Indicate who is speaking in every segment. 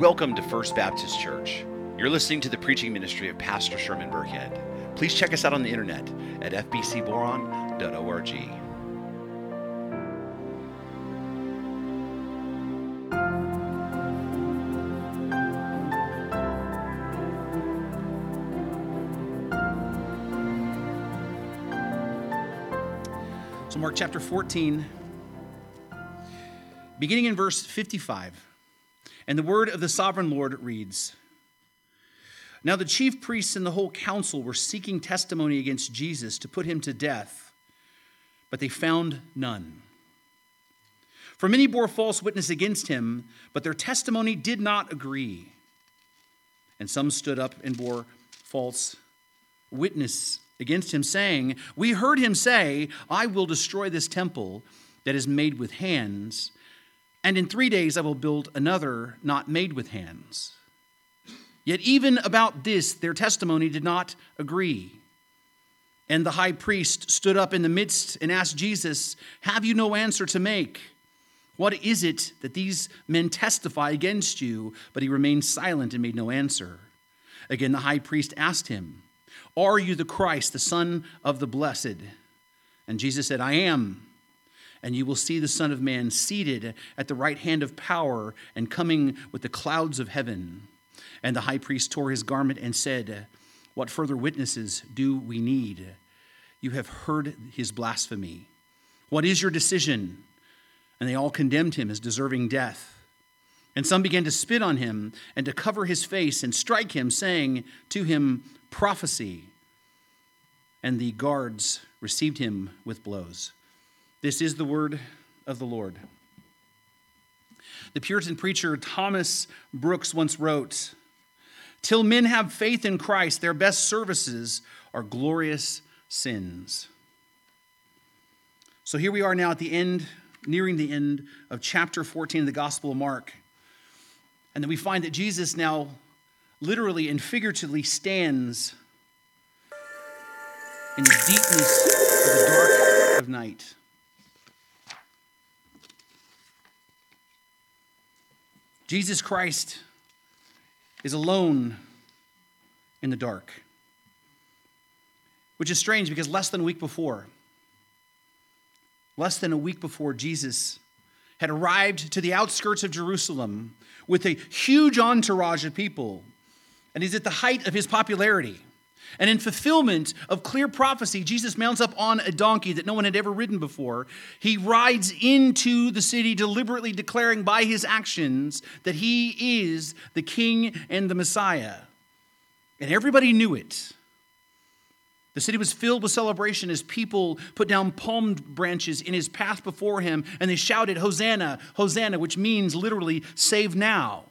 Speaker 1: Welcome to First Baptist Church. You're listening to the preaching ministry of Pastor Sherman Burkhead. Please check us out on the internet at fbcboron.org.
Speaker 2: So, Mark chapter 14, beginning in verse 55. And the word of the sovereign Lord reads Now the chief priests and the whole council were seeking testimony against Jesus to put him to death, but they found none. For many bore false witness against him, but their testimony did not agree. And some stood up and bore false witness against him, saying, We heard him say, I will destroy this temple that is made with hands, and in three days I will build another not made with hands. Yet even about this their testimony did not agree. And the high priest stood up in the midst and asked Jesus, Have you no answer to make? What is it that these men testify against you? But he remained silent and made no answer. Again, the high priest asked him, Are you the Christ, the Son of the Blessed? And Jesus said, I am and you will see the Son of Man seated at the right hand of power and coming with the clouds of heaven. And the high priest tore his garment and said, What further witnesses do we need? You have heard his blasphemy. What is your decision? And they all condemned him as deserving death. And some began to spit on him and to cover his face and strike him, saying to him, Prophecy. And the guards received him with blows. This is the word of the Lord. The Puritan preacher Thomas Brooks once wrote Till men have faith in Christ, their best services are glorious sins. So here we are now at the end, nearing the end of chapter 14 of the Gospel of Mark. And then we find that Jesus now literally and figuratively stands in the deepness of the dark of night. Jesus Christ is alone in the dark, which is strange because less than a week before, less than a week before, Jesus had arrived to the outskirts of Jerusalem with a huge entourage of people, and he's at the height of his popularity. And in fulfillment of clear prophecy, Jesus mounts up on a donkey that no one had ever ridden before. He rides into the city, deliberately declaring by his actions that he is the king and the Messiah. And everybody knew it. The city was filled with celebration as people put down palm branches in his path before him and they shouted, Hosanna, Hosanna, which means literally, save now,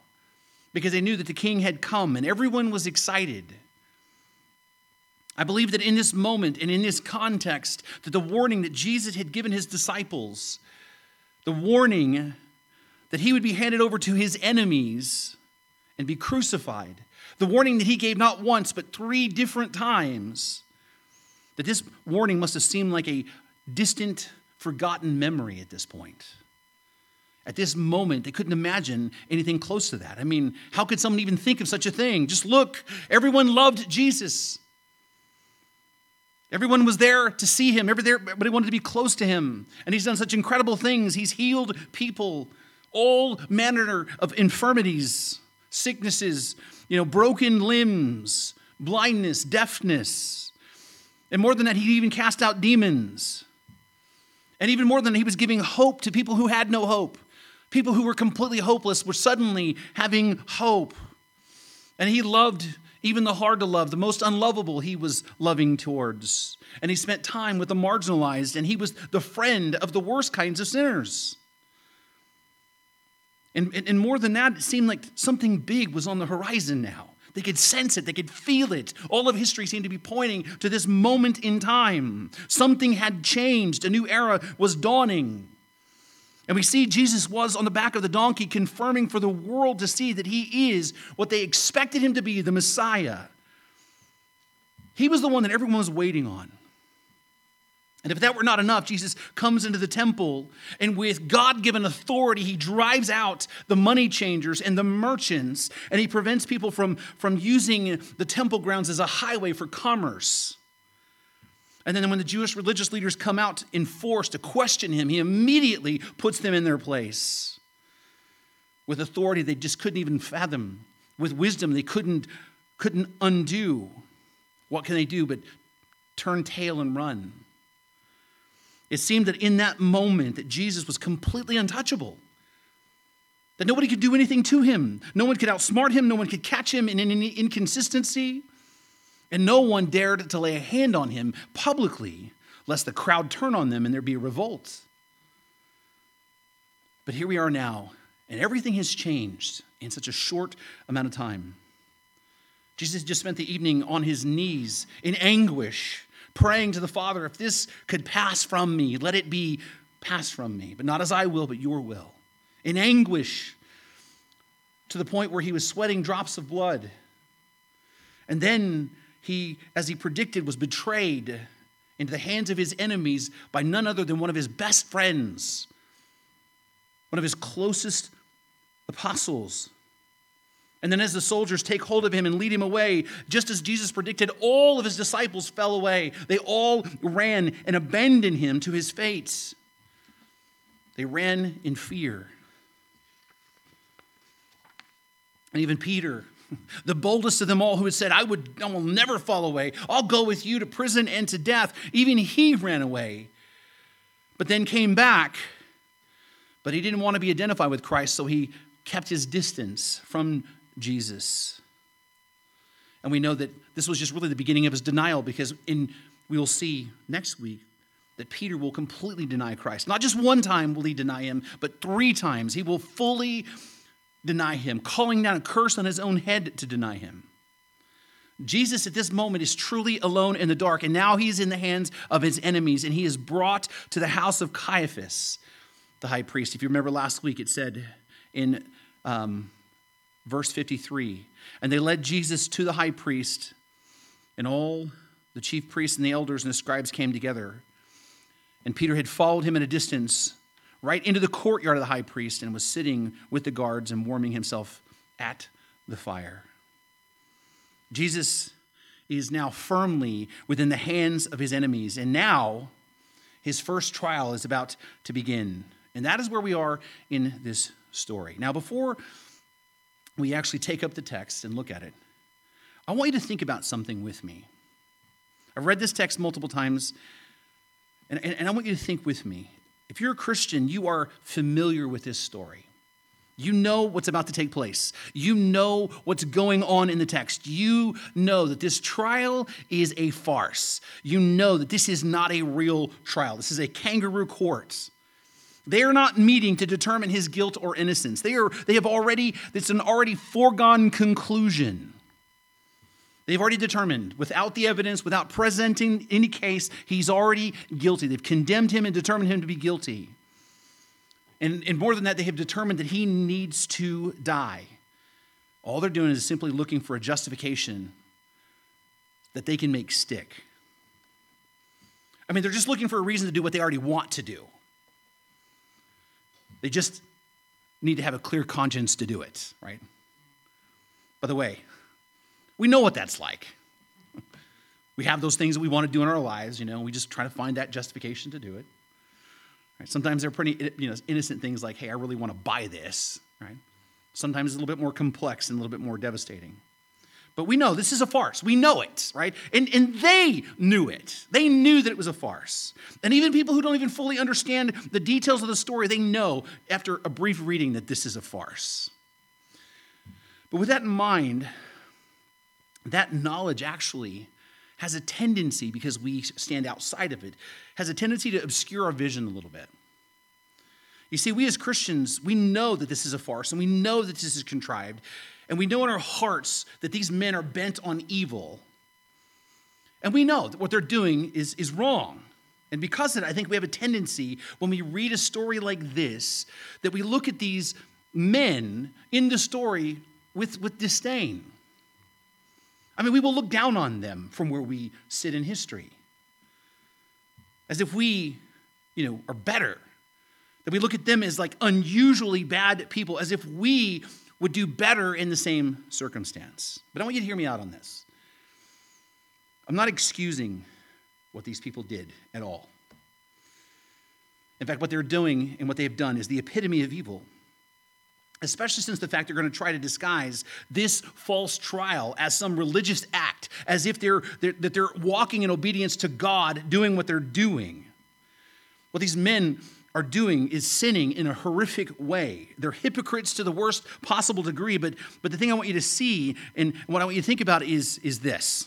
Speaker 2: because they knew that the king had come and everyone was excited. I believe that in this moment and in this context, that the warning that Jesus had given his disciples, the warning that he would be handed over to his enemies and be crucified, the warning that he gave not once but three different times, that this warning must have seemed like a distant, forgotten memory at this point. At this moment, they couldn't imagine anything close to that. I mean, how could someone even think of such a thing? Just look, everyone loved Jesus. Everyone was there to see him. Everybody wanted to be close to him. And he's done such incredible things. He's healed people, all manner of infirmities, sicknesses, you know, broken limbs, blindness, deafness. And more than that, he even cast out demons. And even more than that, he was giving hope to people who had no hope. People who were completely hopeless were suddenly having hope. And he loved even the hard to love, the most unlovable, he was loving towards. And he spent time with the marginalized, and he was the friend of the worst kinds of sinners. And, and, more than that, it seemed like something big was on the horizon now. They could sense it, they could feel it. All of history seemed to be pointing to this moment in time. Something had changed, a new era was dawning. And we see Jesus was on the back of the donkey, confirming for the world to see that he is what they expected him to be the Messiah. He was the one that everyone was waiting on. And if that were not enough, Jesus comes into the temple and with God given authority, he drives out the money changers and the merchants and he prevents people from, from using the temple grounds as a highway for commerce. And then when the Jewish religious leaders come out in force to question him, he immediately puts them in their place. With authority they just couldn't even fathom. With wisdom they couldn't, couldn't undo. What can they do but turn tail and run? It seemed that in that moment that Jesus was completely untouchable. That nobody could do anything to him. No one could outsmart him, no one could catch him in any inconsistency. And no one dared to lay a hand on him publicly, lest the crowd turn on them and there be a revolt. But here we are now, and everything has changed in such a short amount of time. Jesus just spent the evening on his knees in anguish praying to the Father, if this could pass from me, let it be pass from me, but not as I will, but your will. In anguish to the point where he was sweating drops of blood. And then he, as he predicted, was betrayed into the hands of his enemies by none other than one of his best friends, one of his closest apostles. And then, as the soldiers take hold of him and lead him away, just as Jesus predicted, all of his disciples fell away. They all ran and abandoned him to his fate. They ran in fear. And even Peter, the boldest of them all, who had said, I, would, I will never fall away, I'll go with you to prison and to death, even he ran away. But then came back, but he didn't want to be identified with Christ, so he kept his distance from Jesus. And we know that this was just really the beginning of his denial because in we will see next week that Peter will completely deny Christ. Not just one time will he deny him, but three times he will fully deny him, calling down a curse on his own head to deny him. Jesus at this moment is truly alone in the dark, and now he's in the hands of his enemies, and he is brought to the house of Caiaphas, the high priest. If you remember last week, it said in um, verse 53 And they led Jesus to the high priest, and all the chief priests and the elders and the scribes came together. And Peter had followed him at a distance right into the courtyard of the high priest and was sitting with the guards and warming himself at the fire. Jesus is now firmly within the hands of his enemies, and now his first trial is about to begin. And that is where we are in this story. Now, before we actually take up the text and look at it, I want you to think about something with me. I've read this text multiple times, and, and, and, I want you to think with me. If you're a Christian, you are familiar with this story. You know what's about to take place. You know what's going on in the text. You know that this trial is a farce. You know that this is not a real trial. This is a kangaroo court. They are not meeting to determine his guilt or innocence. They, are, they have already, it's an already foregone conclusion. They've already determined, without the evidence, without presenting any case, he's already guilty. They've condemned him and determined him to be guilty. And, and more than that, they have determined that he needs to die. All they're doing is simply looking for a justification that they can make stick. I mean, they're just looking for a reason to do what they already want to do. They just need to have a clear conscience to do it, right? By the way, we know what that's like. We have those things that we want to do in our lives, you know, we just try to find that justification to do it. Right? Sometimes they're pretty you know, innocent things like, hey, I really want to buy this, right? Sometimes it's a little bit more complex and a little bit more devastating. But we know this is a farce. We know it, right? And, and they knew it. They knew that it was a farce. And even people who don't even fully understand the details of the story, they know after a brief reading that this is a farce. But with that in mind, that knowledge actually has a tendency, because we stand outside of it, has a tendency to obscure our vision a little bit. You see, we as Christians, we know that this is a farce and we know that this is contrived. And we know in our hearts that these men are bent on evil. And we know that what they're doing is, is wrong. And because of that, I think we have a tendency when we read a story like this that we look at these men in the story with, with disdain. I mean, we will look down on them from where we sit in history. as if we, you know, are better. That we look at them as like unusually bad people, as if we would do better in the same circumstance. But I want you to hear me out on this. I'm not excusing what these people did at all. In fact, what they're doing and what they have done is the epitome of evil especially since the fact they're going to try to disguise this false trial as some religious act, as if they're, they're, that they're walking in obedience to God, doing what they're doing. What these men are doing is sinning in a horrific way. They're hypocrites to the worst possible degree, but, but the thing I want you to see and what I want you to think about is, is this.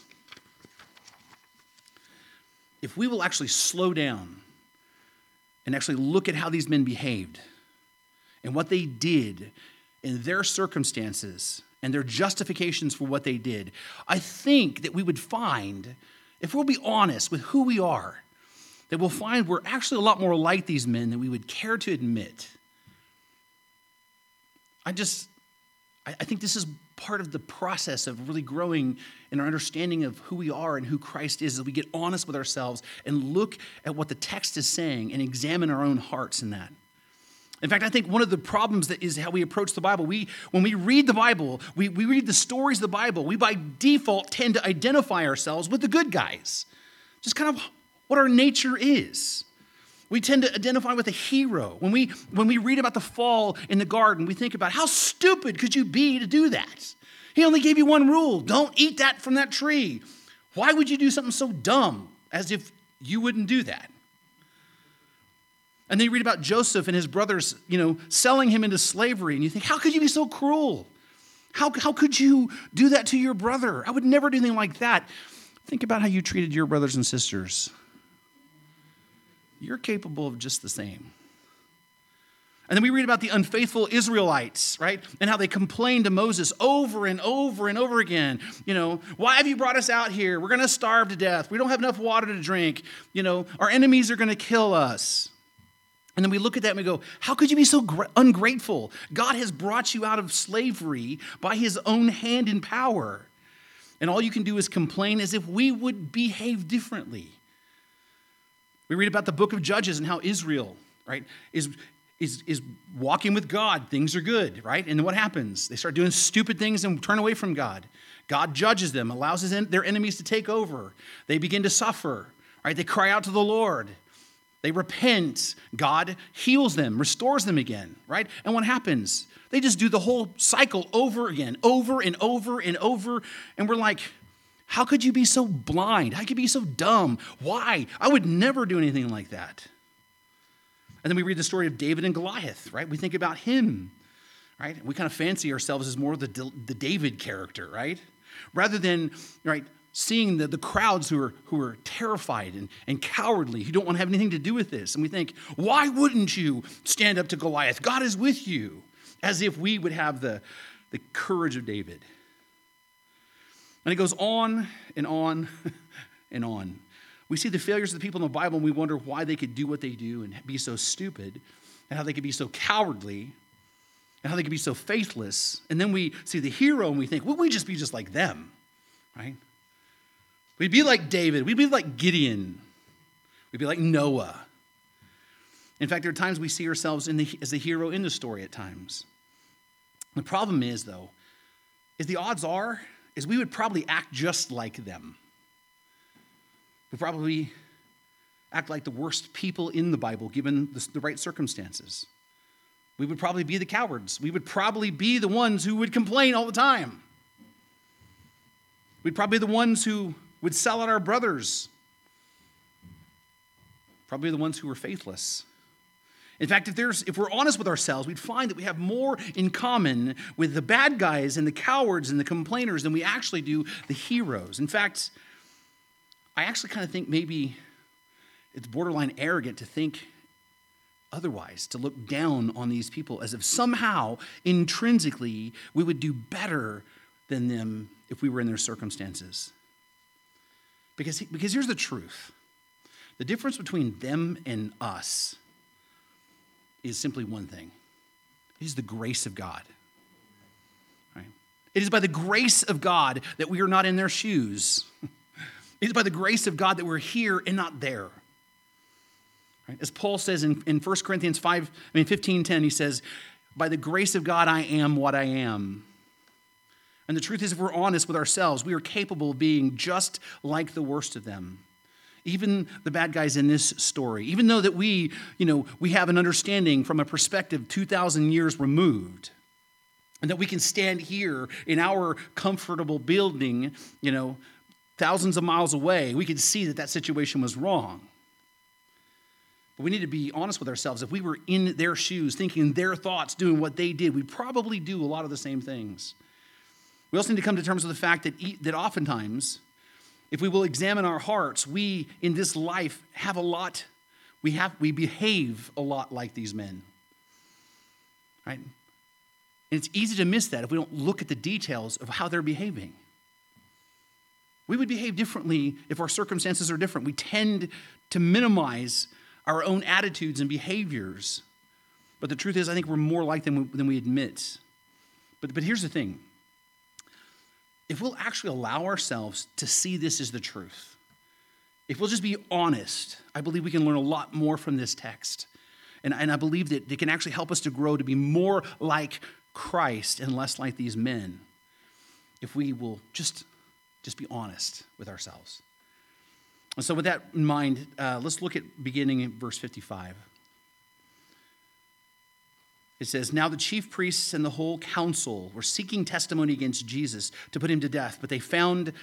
Speaker 2: If we will actually slow down and actually look at how these men behaved, and what they did in their circumstances and their justifications for what they did, I think that we would find, if we'll be honest with who we are, that we'll find we're actually a lot more like these men than we would care to admit. I just, I think this is part of the process of really growing in our understanding of who we are and who Christ is as we get honest with ourselves and look at what the text is saying and examine our own hearts in that. In fact, I think one of the problems that is how we approach the Bible. We, when we read the Bible, we, we read the stories of the Bible, we by default tend to identify ourselves with the good guys. Just kind of what our nature is. We tend to identify with a hero. When we, when we read about the fall in the garden, we think about how stupid could you be to do that? He only gave you one rule don't eat that from that tree. Why would you do something so dumb as if you wouldn't do that? And then you read about Joseph and his brothers, you know, selling him into slavery. And you think, how could you be so cruel? How, how could you do that to your brother? I would never do anything like that. Think about how you treated your brothers and sisters. You're capable of just the same. And then we read about the unfaithful Israelites, right? And how they complained to Moses over and over and over again. You know, why have you brought us out here? We're going to starve to death. We don't have enough water to drink. You know, our enemies are going to kill us. And then we look at that and we go, How could you be so ungrateful? God has brought you out of slavery by his own hand and power. And all you can do is complain as if we would behave differently. We read about the book of Judges and how Israel, right, is, is, is walking with God. Things are good, right? And then what happens? They start doing stupid things and turn away from God. God judges them, allows his, their enemies to take over. They begin to suffer, right? They cry out to the Lord. They repent. God heals them, restores them again, right? And what happens? They just do the whole cycle over again, over and over and over. And we're like, how could you be so blind? How could you be so dumb? Why? I would never do anything like that. And then we read the story of David and Goliath, right? We think about him, right? We kind of fancy ourselves as more of the, the David character, right? Rather than, right, seeing the, the crowds who are, who are terrified and, and cowardly, who don't want to have anything to do with this. And we think, why wouldn't you stand up to Goliath? God is with you, as if we would have the, the courage of David. And it goes on and on and on. We see the failures of the people in the Bible and we wonder why they could do what they do and be so stupid, and how they could be so cowardly, and how they could be so faithless. And then we see the hero and we think, well, we just be just like them, right? We'd be like David. We'd be like Gideon. We'd be like Noah. In fact, there are times we see ourselves the, as the hero in the story at times. The problem is, though, is the odds are is we would probably act just like them. We'd probably act like the worst people in the Bible given the, the right circumstances. We would probably be the cowards. We would probably be the ones who would complain all the time. We'd probably be the ones who would sell out our brothers. Probably the ones who were faithless. In fact, if, there's, if we're honest with ourselves, we'd find that we have more in common with the bad guys and the cowards and the complainers than we actually do the heroes. In fact, I actually kind of think maybe it's borderline arrogant to think otherwise, to look down on these people as if somehow, intrinsically, we would do better than them if we were in their circumstances. Because, because here's the truth the difference between them and us is simply one thing it is the grace of God. Right? It is by the grace of God that we are not in their shoes. It is by the grace of God that we're here and not there. Right? As Paul says in, in 1 Corinthians 5, I mean 15, 10, he says, By the grace of God I am what I am. And the truth is, if we're honest with ourselves, we are capable of being just like the worst of them. Even the bad guys in this story, even though that we, you know, we have an understanding from a perspective 2,000 years removed, and that we can stand here in our comfortable building, you know, thousands of miles away, we can see that that situation was wrong. But we need to be honest with ourselves. If we were in their shoes, thinking their thoughts, doing what they did, we'd probably do a lot of the same things. We also need to come to terms with the fact that, that oftentimes, if we will examine our hearts, we in this life have a lot, we, have, we behave a lot like these men. Right? And it's easy to miss that if we don't look at the details of how they're behaving. We would behave differently if our circumstances are different. We tend to minimize our own attitudes and behaviors. But the truth is, I think we're more like them than we admit. But, but here's the thing if we'll actually allow ourselves to see this as the truth, if we'll just be honest, I believe we can learn a lot more from this text. And, and I believe that it can actually help us to grow to be more like Christ and less like these men if we will just, just be honest with ourselves. And so, with that in mind, uh, let's look at beginning in verse 55. It says, Now the chief priests and the whole council were seeking testimony against Jesus to put him to death, but they found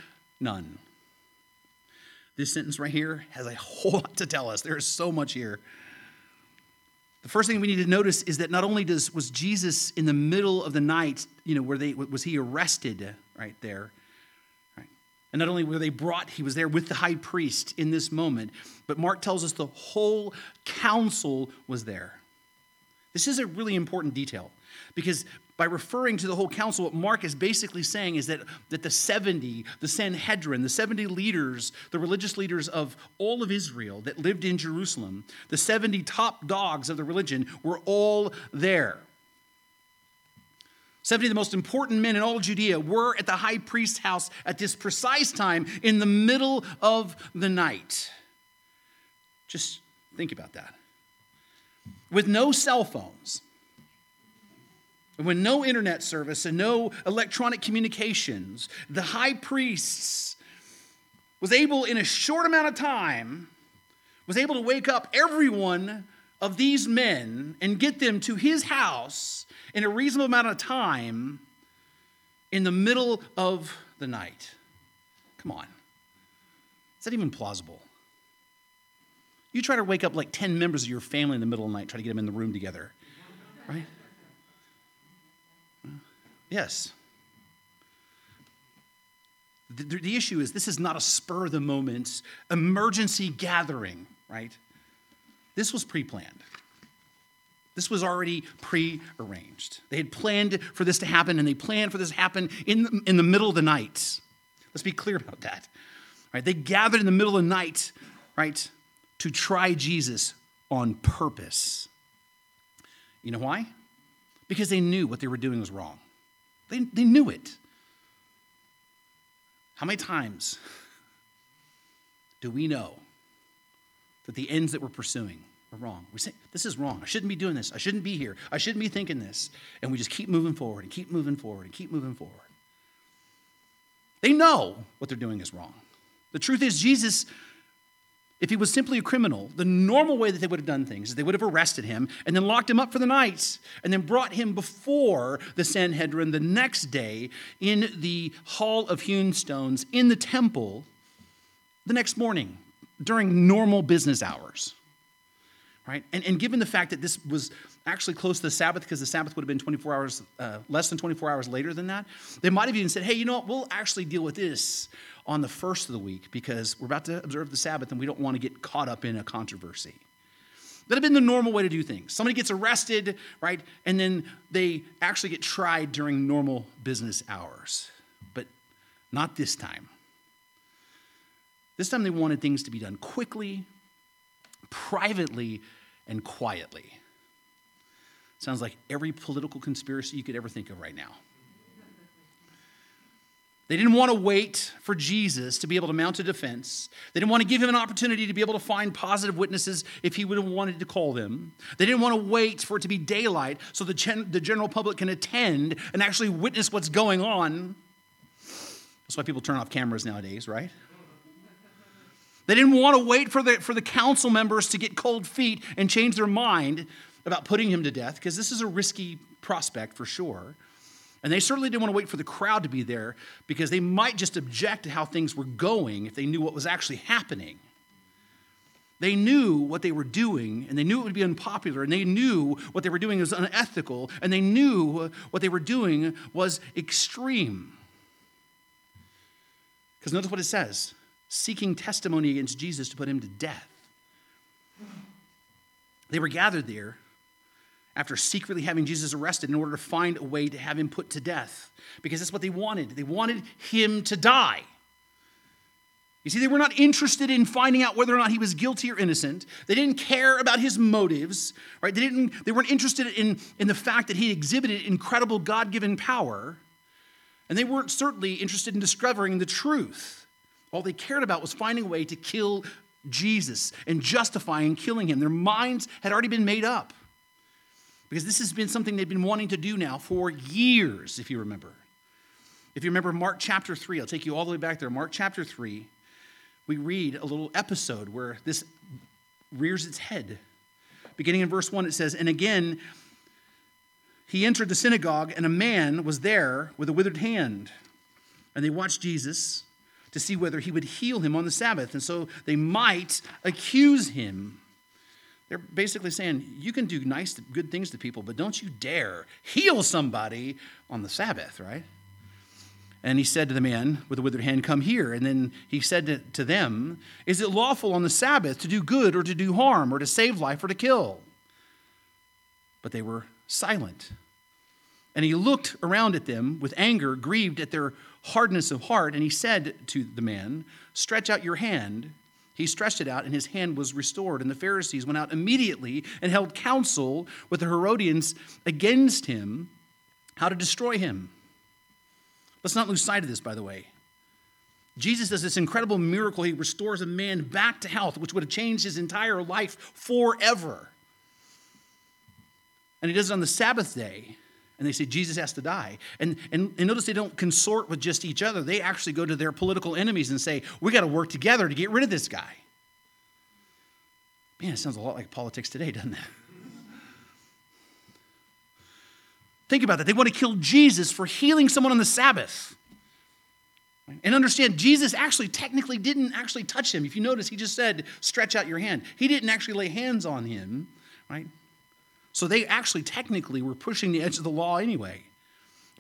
Speaker 2: none. This sentence right here has a whole lot to tell us. There is so much here. The first thing we need to notice is that not only does was Jesus in the middle of the night, you know, where they was he arrested right there, right? And not only were they brought, he was there with the high priest in this moment, but Mark tells us the whole council was there. This is a really important detail because by referring to the whole council, what Mark is basically saying is that, that the 70, the Sanhedrin, the 70 leaders, the religious leaders of all of Israel that lived in Jerusalem, the 70 top dogs of the religion were all there. 70 of the most important men in all Judea were at the high priest's house at this precise time in the middle of the night. Just think about that with no cell phones, and with no internet service and no electronic communications, the high priest was able in a short amount of time was able to wake up every one of these men and get them to his house in a reasonable amount of time in the middle of the night. Come on. Is that even plausible? You try to wake up like 10 members of your family in the middle of the night, try to get them in the room together, right? Yes. The, the issue is this is not a spur of the moment emergency gathering, right? This was pre planned. This was already pre arranged. They had planned for this to happen, and they planned for this to happen in the, in the middle of the night. Let's be clear about that. Right? They gathered in the middle of the night, right? To try Jesus on purpose. You know why? Because they knew what they were doing was wrong. They, they knew it. How many times do we know that the ends that we're pursuing are wrong? We say, This is wrong. I shouldn't be doing this. I shouldn't be here. I shouldn't be thinking this. And we just keep moving forward and keep moving forward and keep moving forward. They know what they're doing is wrong. The truth is, Jesus if he was simply a criminal, the normal way that they would have done things is they would have arrested him and then locked him up for the night and then brought him before the Sanhedrin the next day in the Hall of Hewn Stones in the temple the next morning during normal business hours. Right? And, and given the fact that this was actually close to the Sabbath, because the Sabbath would have been 24 hours, uh, less than 24 hours later than that, they might have even said, hey, you know what, we'll actually deal with this on the first of the week because we're about to observe the Sabbath and we don't want to get caught up in a controversy. That'd have been the normal way to do things. Somebody gets arrested, right? And then they actually get tried during normal business hours. But not this time. This time they wanted things to be done quickly, privately, and quietly. Sounds like every political conspiracy you could ever think of right now. They didn't want to wait for Jesus to be able to mount a defense. They didn't want to give him an opportunity to be able to find positive witnesses if he would have wanted to call them. They didn't want to wait for it to be daylight so the, gen- the general public can attend and actually witness what's going on. That's why people turn off cameras nowadays, right? They didn't want to wait for the, for the council members to get cold feet and change their mind about putting him to death, because this is a risky prospect for sure. And they certainly didn't want to wait for the crowd to be there because they might just object to how things were going if they knew what was actually happening. They knew what they were doing, and they knew it would be unpopular, and they knew what they were doing was unethical, and they knew what they were doing was extreme. Because notice what it says seeking testimony against Jesus to put him to death. They were gathered there after secretly having Jesus arrested in order to find a way to have him put to death because that's what they wanted. They wanted him to die. You see, they were not interested in finding out whether or not he was guilty or innocent. They didn't care about his motives, right? They, didn't, they weren't interested in, in the fact that he exhibited incredible God given power. And they weren't certainly interested in discovering the truth. All they cared about was finding a way to kill Jesus and justifying killing him. Their minds had already been made up because this has been something they've been wanting to do now for years, if you remember. If you remember Mark chapter 3, I'll take you all the way back there. Mark chapter 3, we read a little episode where this rears its head. Beginning in verse 1, it says, And again, he entered the synagogue, and a man was there with a withered hand. And they watched Jesus to see whether he would heal him on the Sabbath, and so they might accuse him. They're basically saying, you can do nice, good things to people, but don't you dare heal somebody on the Sabbath, right? And he said to the man with the withered hand, Come here. And then he said to, to them, Is it lawful on the Sabbath to do good or to do harm or to save life or to kill? But they were silent. And he looked around at them with anger, grieved at their hardness of heart, and he said to the man, Stretch out your hand. He stretched it out, and his hand was restored. And the Pharisees went out immediately and held counsel with the Herodians against him, how to destroy him. Let's not lose sight of this, by the way. Jesus does this incredible miracle. He restores a man back to health, which would have changed his entire life forever. And he does it on the Sabbath day. And they say Jesus has to die. And, and, and notice they don't consort with just each other. They actually go to their political enemies and say, we got to work together to get rid of this guy. Man, it sounds a lot like politics today, doesn't it? Think about that. They want to kill Jesus for healing someone on the Sabbath. And understand, Jesus actually technically didn't actually touch him. If you notice, he just said, stretch out your hand. He didn't actually lay hands on him, right? So they actually technically were pushing the edge of the law anyway.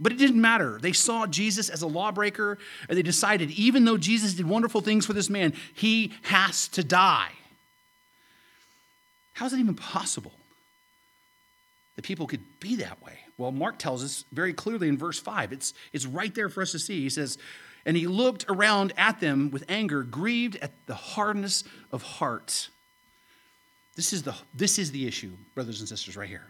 Speaker 2: But it didn't matter. They saw Jesus as a lawbreaker, and they decided, even though Jesus did wonderful things for this man, he has to die. How is it even possible that people could be that way? Well, Mark tells us very clearly in verse 5. It's, it's right there for us to see. He says, And he looked around at them with anger, grieved at the hardness of heart. This is the, this is the issue, brothers and sisters, right here.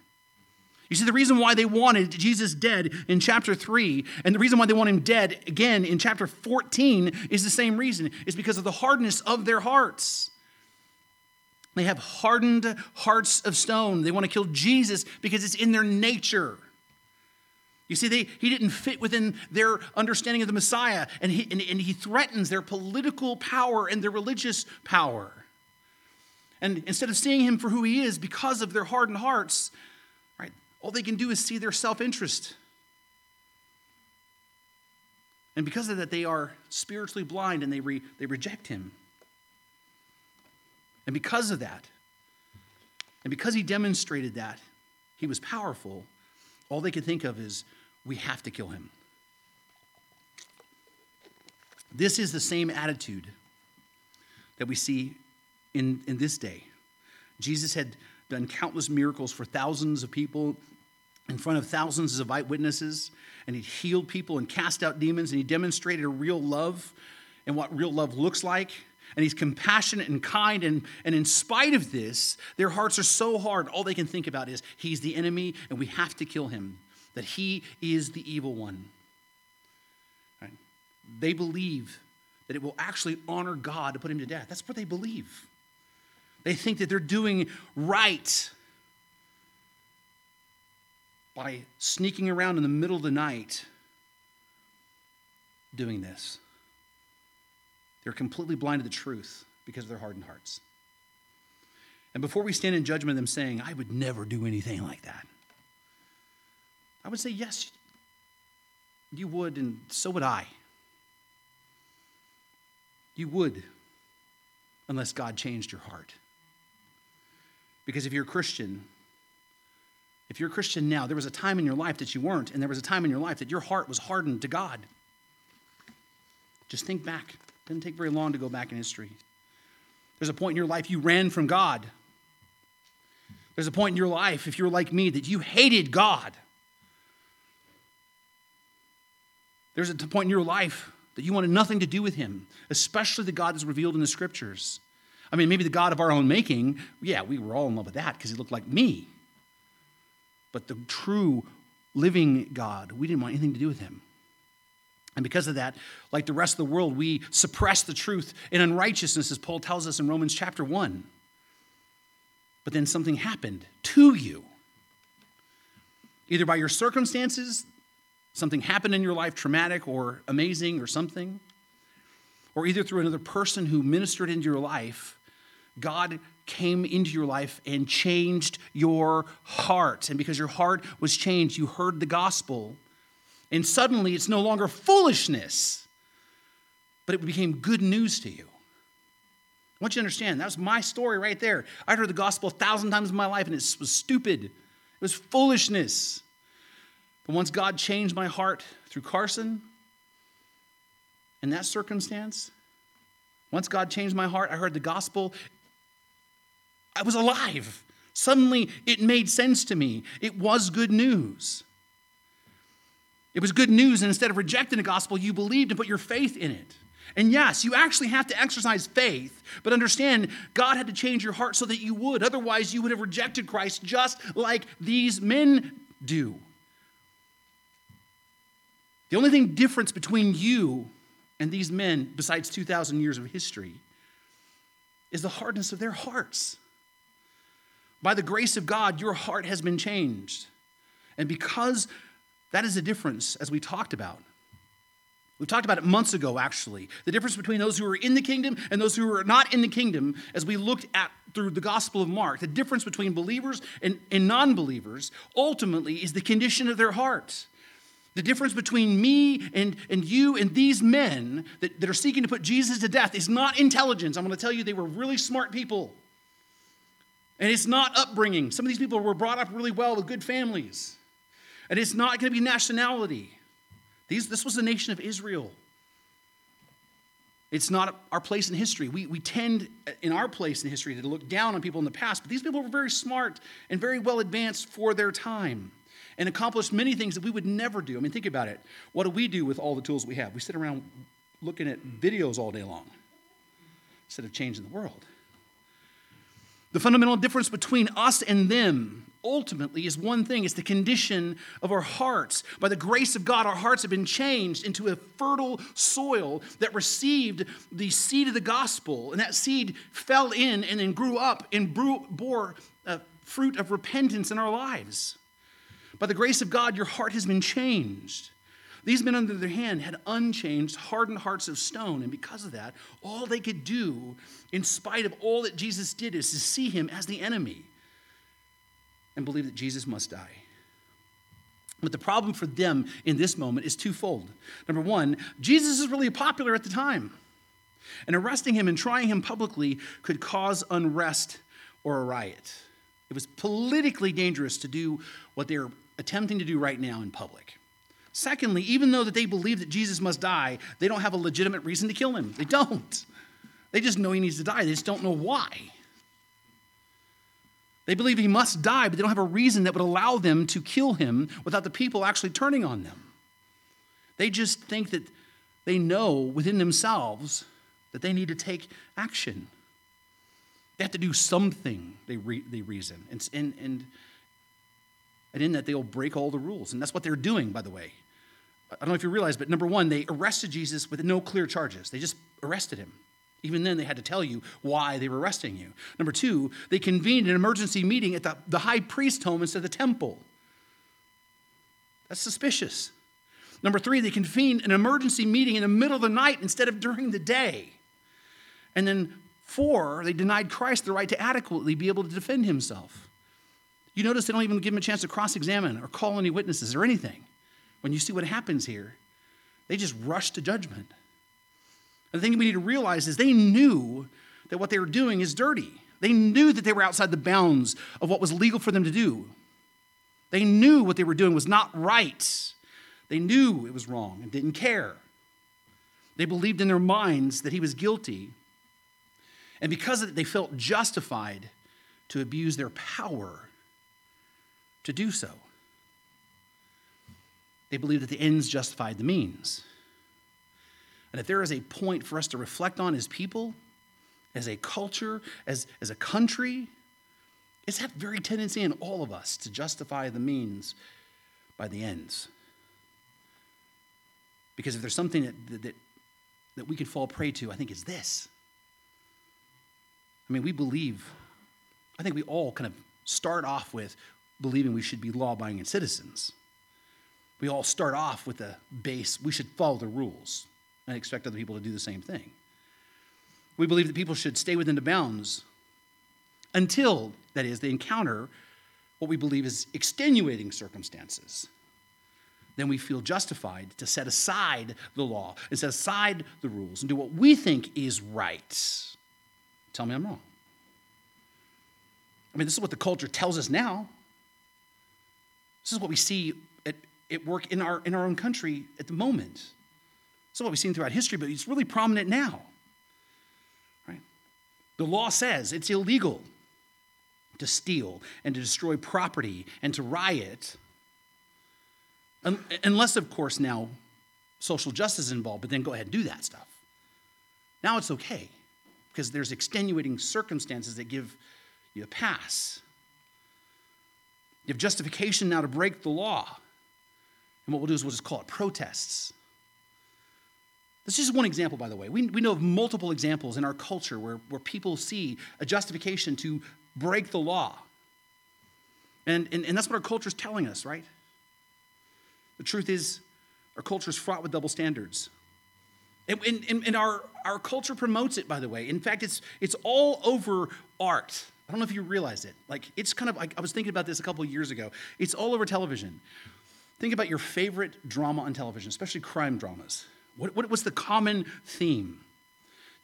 Speaker 2: You see, the reason why they wanted Jesus dead in chapter 3, and the reason why they want him dead again in chapter 14 is the same reason. It's because of the hardness of their hearts. They have hardened hearts of stone. They want to kill Jesus because it's in their nature. You see, they, he didn't fit within their understanding of the Messiah, and he, and, and he threatens their political power and their religious power. And instead of seeing him for who he is because of their hardened hearts, right, all they can do is see their self interest. And because of that, they are spiritually blind and they, re, they reject him. And because of that, and because he demonstrated that he was powerful, all they could think of is, we have to kill him. This is the same attitude that we see in, in this day. Jesus had done countless miracles for thousands of people in front of thousands of eyewitnesses, and he healed people and cast out demons, and he demonstrated a real love and what real love looks like. And he's compassionate and kind, and, and in spite of this, their hearts are so hard, all they can think about is he's the enemy, and we have to kill him, that he is the evil one. Right? they believe that it will actually honor God to put him to death. That's what they believe. They think that they're doing right by sneaking around in the middle of the night doing this. They're completely blind to the truth because of their hardened hearts. And before we stand in judgment of them saying, I would never do anything like that, I would say, yes, you would, and so would I. You would, unless God changed your heart. Because if you're a Christian, if you're a Christian now, there was a time in your life that you weren't, and there was a time in your life that your heart was hardened to God. Just think back. It didn't take very long to go back in history. There's a point in your life you ran from God. There's a point in your life, if you're like me, that you hated God. There's a point in your life that you wanted nothing to do with Him, especially the God that's revealed in the scriptures. I mean, maybe the God of our own making, yeah, we were all in love with that because He looked like me. But the true living God, we didn't want anything to do with Him. And because of that, like the rest of the world, we suppress the truth in unrighteousness, as Paul tells us in Romans chapter 1. But then something happened to you. Either by your circumstances, something happened in your life, traumatic or amazing or something, or either through another person who ministered into your life, God came into your life and changed your heart. And because your heart was changed, you heard the gospel and suddenly it's no longer foolishness, but it became good news to you. I want you to understand, that was my story right there. I'd heard the gospel a thousand times in my life and it was stupid, it was foolishness. But once God changed my heart through Carson, in that circumstance, once God changed my heart, I heard the gospel. I was alive. Suddenly, it made sense to me. It was good news. It was good news, and instead of rejecting the gospel, you believed and put your faith in it. And yes, you actually have to exercise faith, but understand God had to change your heart so that you would. Otherwise, you would have rejected Christ just like these men do. The only thing difference between you and these men, besides 2,000 years of history, is the hardness of their hearts. By the grace of God, your heart has been changed. And because that is a difference, as we talked about. We talked about it months ago, actually. The difference between those who are in the kingdom and those who are not in the kingdom, as we looked at through the Gospel of Mark. The difference between believers and, and non believers ultimately is the condition of their heart. The difference between me and, and you and these men that, that are seeking to put Jesus to death is not intelligence. I'm going to tell you, they were really smart people. And it's not upbringing. Some of these people were brought up really well with good families. And it's not going to be nationality. These, this was the nation of Israel. It's not our place in history. We, we tend, uh, in our place in history, to look down on people in the past, but these people were very smart and very well advanced for their time and accomplished many things that we would never do. I mean, think about it. What do we do with all the tools we have? We sit around looking at videos all day long instead of changing the world. The fundamental difference between us and them ultimately is one thing it's the condition of our hearts. By the grace of God, our hearts have been changed into a fertile soil that received the seed of the gospel, and that seed fell in and then grew up and bore a fruit of repentance in our lives. By the grace of God, your heart has been changed. These men, on the other hand, had unchanged, hardened hearts of stone. And because of that, all they could do, in spite of all that Jesus did, is to see him as the enemy and believe that Jesus must die. But the problem for them in this moment is twofold. Number one, Jesus is really popular at the time. And arresting him and trying him publicly could cause unrest or a riot. It was politically dangerous to do what they're attempting to do right now in public. Secondly, even though that they believe that Jesus must die, they don't have a legitimate reason to kill him. They don't. They just know he needs to die. They just don't know why. They believe he must die, but they don't have a reason that would allow them to kill him without the people actually turning on them. They just think that they know within themselves that they need to take action. They have to do something, they, re- they reason. And, and, and, and in that, they'll break all the rules. And that's what they're doing, by the way. I don't know if you realize, but number one, they arrested Jesus with no clear charges. They just arrested him. Even then, they had to tell you why they were arresting you. Number two, they convened an emergency meeting at the, the high priest's home instead of the temple. That's suspicious. Number three, they convened an emergency meeting in the middle of the night instead of during the day. And then four, they denied Christ the right to adequately be able to defend himself. You notice they don't even give him a chance to cross examine or call any witnesses or anything. When you see what happens here, they just rush to judgment. And the thing we need to realize is they knew that what they were doing is dirty. They knew that they were outside the bounds of what was legal for them to do. They knew what they were doing was not right. They knew it was wrong and didn't care. They believed in their minds that he was guilty. And because of it, they felt justified to abuse their power to do so. They believed that the ends justified the means. And if there is a point for us to reflect on as people, as a culture, as, as a country, it's that very tendency in all of us to justify the means by the ends. Because if there's something that, that, that we could fall prey to, I think it's this. I mean, we believe, I think we all kind of start off with believing we should be law abiding citizens. We all start off with the base, we should follow the rules and expect other people to do the same thing. We believe that people should stay within the bounds until, that is, they encounter what we believe is extenuating circumstances. Then we feel justified to set aside the law and set aside the rules and do what we think is right. Tell me I'm wrong. I mean, this is what the culture tells us now. This is what we see at, at work in our, in our own country at the moment. This is what we've seen throughout history, but it's really prominent now. Right? The law says it's illegal to steal and to destroy property and to riot. Unless, of course, now social justice is involved, but then go ahead and do that stuff. Now it's okay because there's extenuating circumstances that give you a pass. You have justification now to break the law. And what we'll do is we'll just call it protests. This is just one example, by the way. We, we know of multiple examples in our culture where, where people see a justification to break the law. And, and, and that's what our culture is telling us, right? The truth is, our culture is fraught with double standards. And, and, and our, our culture promotes it, by the way. In fact, it's, it's all over art. I don't know if you realize it. Like, it's kind of like, I was thinking about this a couple years ago. It's all over television. Think about your favorite drama on television, especially crime dramas. What, what, what's the common theme?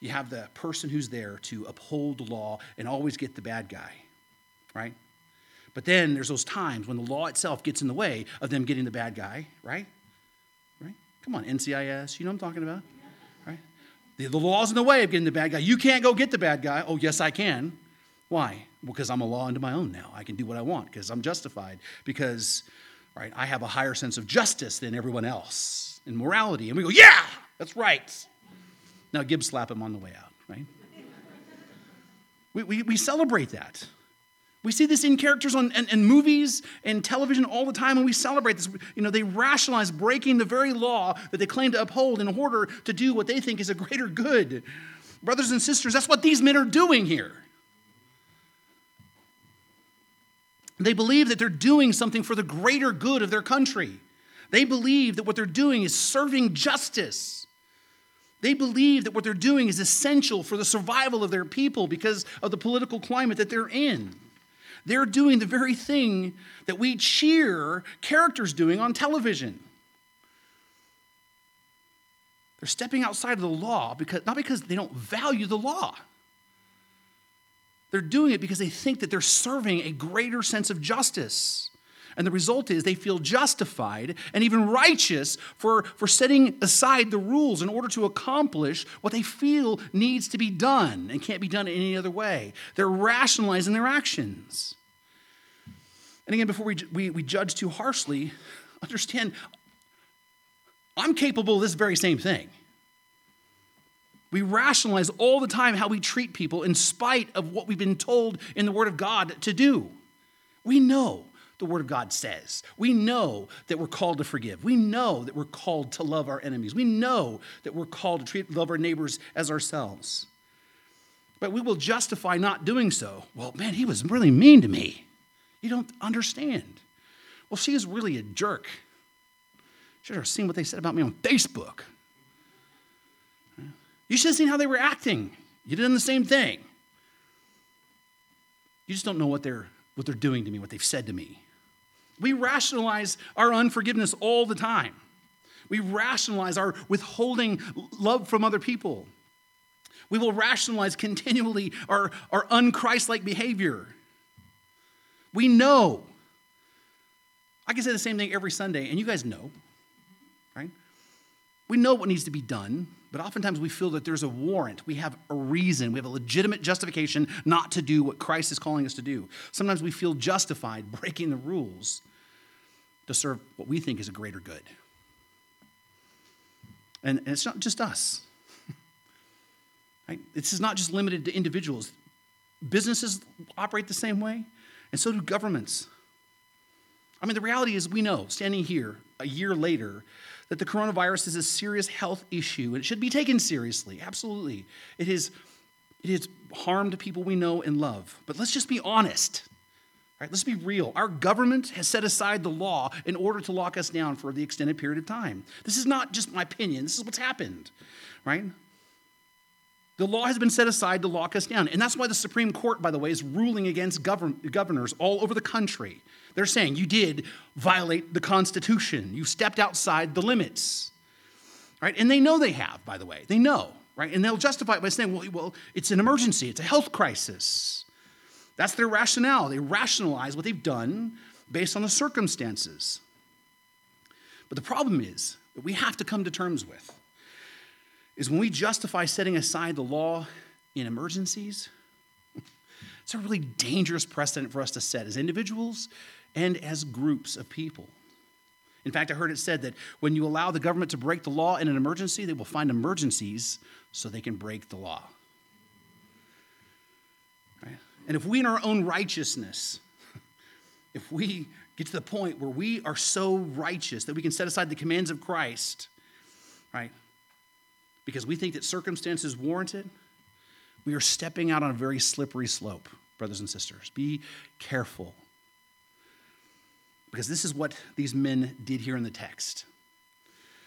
Speaker 2: You have the person who's there to uphold law and always get the bad guy, right? But then there's those times when the law itself gets in the way of them getting the bad guy, right? Right? Come on, NCIS, you know what I'm talking about? Right? The, the law's in the way of getting the bad guy. You can't go get the bad guy. Oh, yes, I can. Why? Because I'm a law unto my own now. I can do what I want because I'm justified. Because, right, I have a higher sense of justice than everyone else in morality. And we go, yeah, that's right. Now, Gibbs slap him on the way out, right? we, we, we celebrate that. We see this in characters on in, in movies and television all the time, and we celebrate this. You know, they rationalize breaking the very law that they claim to uphold in order to do what they think is a greater good. Brothers and sisters, that's what these men are doing here. They believe that they're doing something for the greater good of their country. They believe that what they're doing is serving justice. They believe that what they're doing is essential for the survival of their people because of the political climate that they're in. They're doing the very thing that we cheer characters doing on television. They're stepping outside of the law because not because they don't value the law. They're doing it because they think that they're serving a greater sense of justice. And the result is they feel justified and even righteous for, for setting aside the rules in order to accomplish what they feel needs to be done and can't be done in any other way. They're rationalizing their actions. And again, before we, we, we judge too harshly, understand I'm capable of this very same thing. We rationalize all the time how we treat people in spite of what we've been told in the Word of God to do. We know the Word of God says. We know that we're called to forgive. We know that we're called to love our enemies. We know that we're called to treat, love our neighbors as ourselves. But we will justify not doing so. Well, man, he was really mean to me. You don't understand. Well, she is really a jerk. Should have seen what they said about me on Facebook. You should have seen how they were acting. You did the same thing. You just don't know what they're, what they're doing to me, what they've said to me. We rationalize our unforgiveness all the time. We rationalize our withholding love from other people. We will rationalize continually our, our unchristlike behavior. We know. I can say the same thing every Sunday, and you guys know, right? We know what needs to be done, but oftentimes we feel that there's a warrant. We have a reason. We have a legitimate justification not to do what Christ is calling us to do. Sometimes we feel justified breaking the rules to serve what we think is a greater good. And, it's not just us. This is not just limited to individuals. Businesses operate the same way, and so do governments. I mean, the reality is, we know, standing here a year later, that the coronavirus is a serious health issue and it should be taken seriously. Absolutely. It is, it has harmed people we know and love. But let's just be honest. Right, let's be real. Our government has set aside the law in order to lock us down for the extended period of time. This is not just my opinion, this is what's happened, right? The law has been set aside to lock us down. And that's why the Supreme Court, by the way, is ruling against govern- governors all over the country. They're saying you did violate the Constitution, you stepped outside the limits. Right? And they know they have, by the way. They know, right? And they'll justify it by saying, well, well it's an emergency, it's a health crisis. That's their rationale. They rationalize what they've done based on the circumstances. But the problem is that we have to come to terms with is when we justify setting aside the law in emergencies, it's a really dangerous precedent for us to set as individuals and as groups of people. In fact, I heard it said that when you allow the government to break the law in an emergency, they will find emergencies so they can break the law. Right? And if we, in our own righteousness, if we get to the point where we are so righteous that we can set aside the commands of Christ, right? Because we think that circumstances warrant it, we are stepping out on a very slippery slope, brothers and sisters. Be careful. Because this is what these men did here in the text.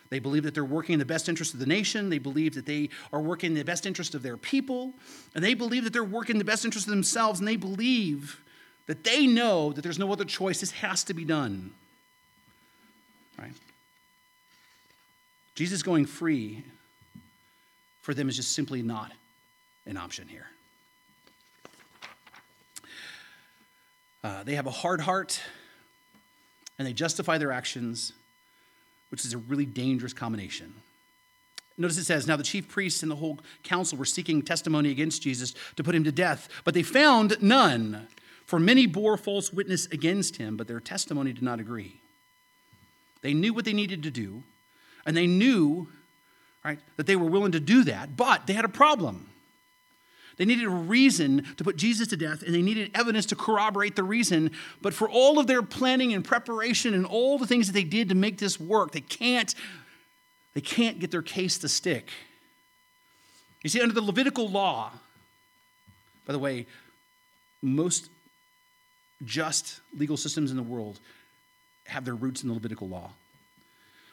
Speaker 2: They believe that they're working in the best interest of the nation. They believe that they are working in the best interest of their people. And they believe that they're working in the best interest of themselves. And they believe that they know that there's no other choice. This has to be done. Right? Jesus going free for them is just simply not an option here. Uh, they have a hard heart and they justify their actions, which is a really dangerous combination. Notice it says, Now the chief priests and the whole council were seeking testimony against Jesus to put him to death, but they found none. For many bore false witness against him, but their testimony did not agree. They knew what they needed to do, and they knew right, that they were willing to do that, but they had a problem. They needed a reason to put Jesus to death, and they needed evidence to corroborate the reason. But for all of their planning and preparation and all the things that they did to make this work, they can't, they can't get their case to stick. You see, under the Levitical law, by the way, most just legal systems in the world have their roots in the Levitical law.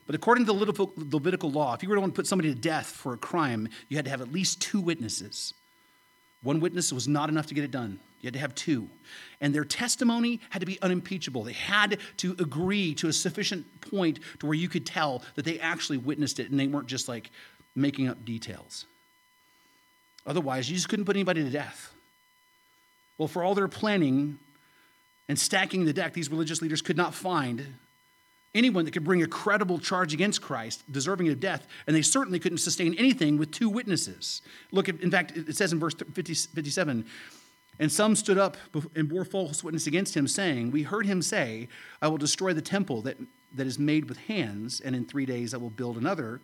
Speaker 2: But according to the Levitical law, if you were to want to put somebody to death for a crime, you had to have at least two witnesses. One witness was not enough to get it done. You had to have two. And their testimony had to be unimpeachable. They had to agree to a sufficient point to where you could tell that they actually witnessed it and they weren't just like making up details. Otherwise, you just couldn't put anybody to death. Well, for all their planning and stacking the deck, these religious leaders could not find anyone that could bring a credible charge against Christ, deserving of death, and they certainly couldn't sustain anything with two witnesses. Look, in fact, it says in verse 50, 57 and some stood up and bore false witness against him, saying, We heard him say, I will destroy the temple that, that is made with hands, and in three days I will build another,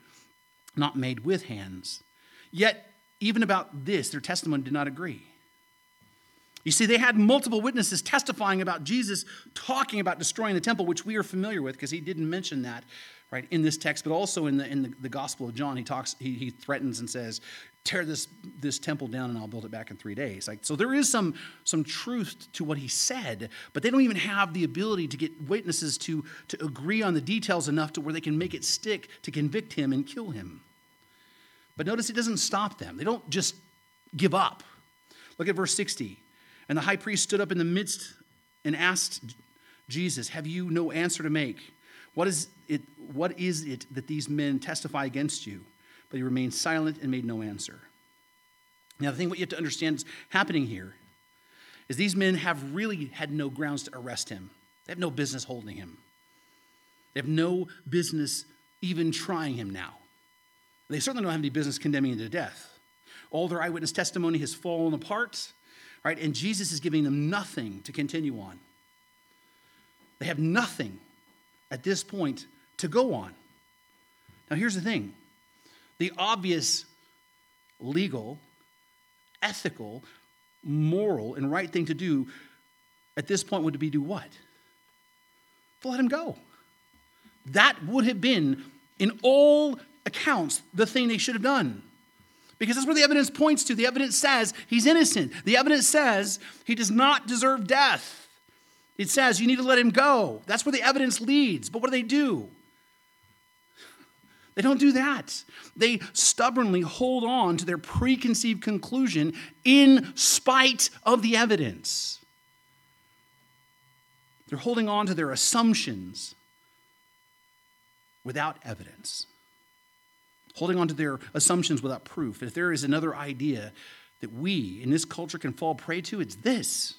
Speaker 2: not made with hands. Yet, even about this, their testimony did not agree. You see, they had multiple witnesses testifying about Jesus talking about destroying the temple, which we are familiar with because he didn't mention that right in this text, but also in the in the, the Gospel of John, he talks, he, he threatens and says, tear this this temple down and I'll build it back in three days. Like so there is some some truth to what he said, but they don't even have the ability to get witnesses to, to agree on the details enough to where they can make it stick to convict him and kill him. But notice it doesn't stop them. They don't just give up. Look at verse 60. And the high priest stood up in the midst and asked Jesus, Have you no answer to make? What is it, what is it that these men testify against you? But he remained silent and made no answer. Now, the thing what you have to understand is happening here is these men have really had no grounds to arrest him. They have no business holding him. They have no business even trying him now. They certainly don't have any business condemning him to death. All their eyewitness testimony has fallen apart right? And Jesus is giving them nothing to continue on. They have nothing at this point to go on. Now, here's the thing the obvious legal, ethical, moral, and right thing to do at this point would be do what? To let him go. That would have been, in all accounts, the thing they should have done. Because that's where the evidence points to. The evidence says he's innocent. The evidence says he does not deserve death. It says you need to let him go. That's where the evidence leads. But what do they do? They don't do that. They stubbornly hold on to their preconceived conclusion in spite of the evidence. They're holding on to their assumptions without evidence holding on to their assumptions without proof. If there is another idea that we in this culture can fall prey to, it's this.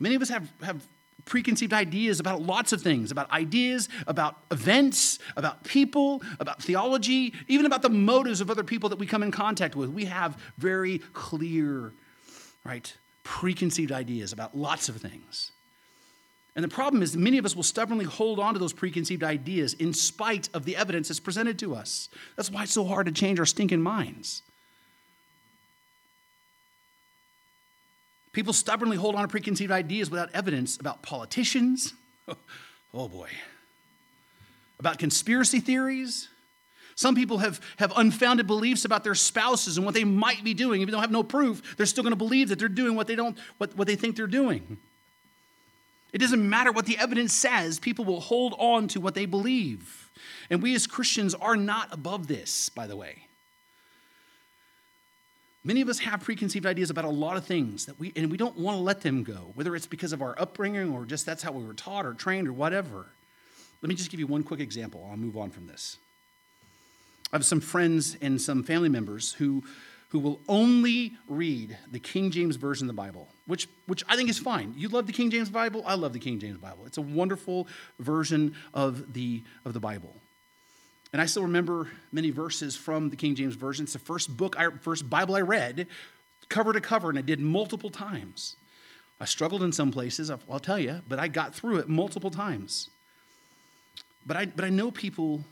Speaker 2: Many of us have, have preconceived ideas about lots of things about ideas, about events, about people, about theology, even about the motives of other people that we come in contact with. We have very clear, right, preconceived ideas about lots of things. And the problem is, many of us will stubbornly hold on to those preconceived ideas in spite of the evidence that's presented to us. That's why it's so hard to change our stinking minds. People stubbornly hold on to preconceived ideas without evidence about politicians. Oh boy. About conspiracy theories. Some people have, have unfounded beliefs about their spouses and what they might be doing. Even though they have no proof, they're still going to believe that they're doing what they, don't, what, what they think they're doing. It doesn't matter what the evidence says, people will hold on to what they believe. And we as Christians are not above this, by the way. Many of us have preconceived ideas about a lot of things that we and we don't want to let them go, whether it's because of our upbringing or just that's how we were taught or trained or whatever. Let me just give you one quick example. I'll move on from this. I have some friends and some family members who who will only read the King James Version of the Bible, which, which I think is fine. You love the King James Bible? I love the King James Bible. It's a wonderful version of the, of the Bible. And I still remember many verses from the King James Version. It's the first book, I, first Bible I read, cover to cover, and I did multiple times. I struggled in some places, I'll tell you, but I got through it multiple times. But I, but I know people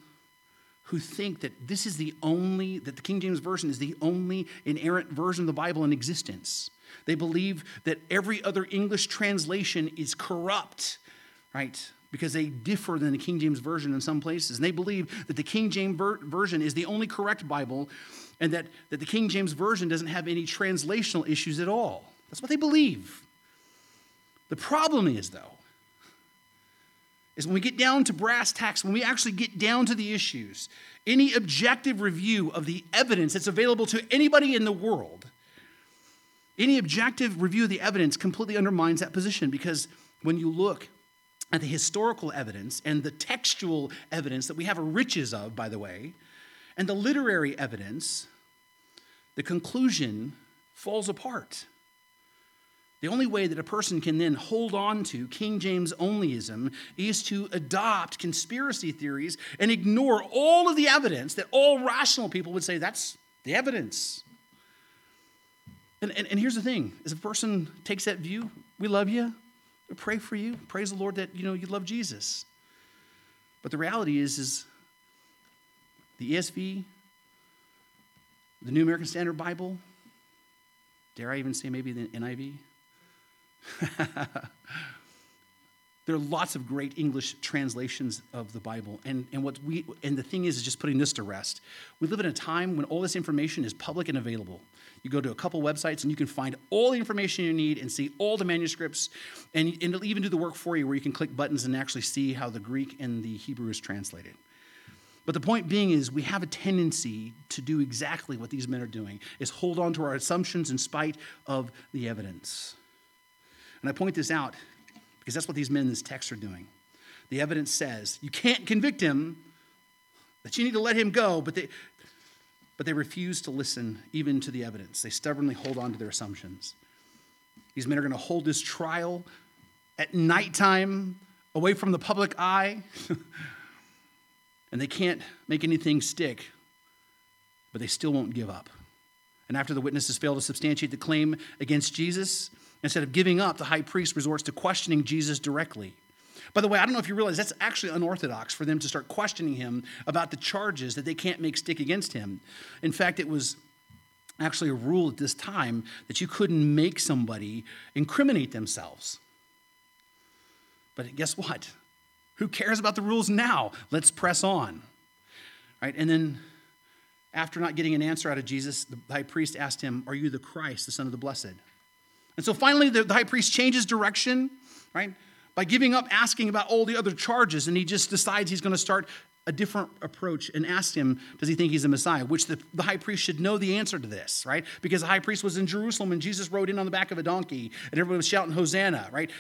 Speaker 2: who think that this is the only, that the King James Version is the only inerrant version of the Bible in existence. They believe that every other English translation is corrupt, right? Because they differ than the King James Version in some places. And they believe that the King James ver- Version is the only correct Bible and that, that the King James Version doesn't have any translational issues at all. That's what they believe. The problem is, though, is when we get down to brass tacks, when we actually get down to the issues, any objective review of the evidence that's available to anybody in the world, any objective review of the evidence completely undermines that position because when you look at the historical evidence and the textual evidence that we have a riches of, by the way, and the literary evidence, the conclusion falls apart. The only way that a person can then hold on to King James onlyism is to adopt conspiracy theories and ignore all of the evidence that all rational people would say that's the evidence. And, and, and here's the thing is if a person takes that view, we love you, we pray for you, praise the Lord that you know you love Jesus. But the reality is, is the ESV, the New American Standard Bible, Dare I even say maybe the NIV? there are lots of great English translations of the Bible. And, and, what we, and the thing is, is just putting this to rest. We live in a time when all this information is public and available. You go to a couple websites and you can find all the information you need and see all the manuscripts, and, and it'll even do the work for you where you can click buttons and actually see how the Greek and the Hebrew is translated. But the point being is we have a tendency to do exactly what these men are doing, is hold on to our assumptions in spite of the evidence. And I point this out because that's what these men in this text are doing. The evidence says you can't convict him, that you need to let him go, but they, but they refuse to listen even to the evidence. They stubbornly hold on to their assumptions. These men are going to hold this trial at nighttime, away from the public eye, and they can't make anything stick, but they still won't give up. And after the witnesses fail to substantiate the claim against Jesus, Instead of giving up, the high priest resorts to questioning Jesus directly. By the way, I don't know if you realize that's actually unorthodox for them to start questioning him about the charges that they can't make stick against him. In fact, it was actually a rule at this time that you couldn't make somebody incriminate themselves. But guess what? Who cares about the rules now? Let's press on. Right? And then after not getting an answer out of Jesus, the high priest asked him, Are you the Christ, the Son of the Blessed? And so finally, the, high priest changes direction, right, by giving up asking about all the other charges, and he just decides he's going to start a different approach and asks him, Does he think he's a Messiah? Which the, the high priest should know the answer to this, right? Because the high priest was in Jerusalem and Jesus rode in on the back of a donkey and everybody was shouting, Hosanna, right?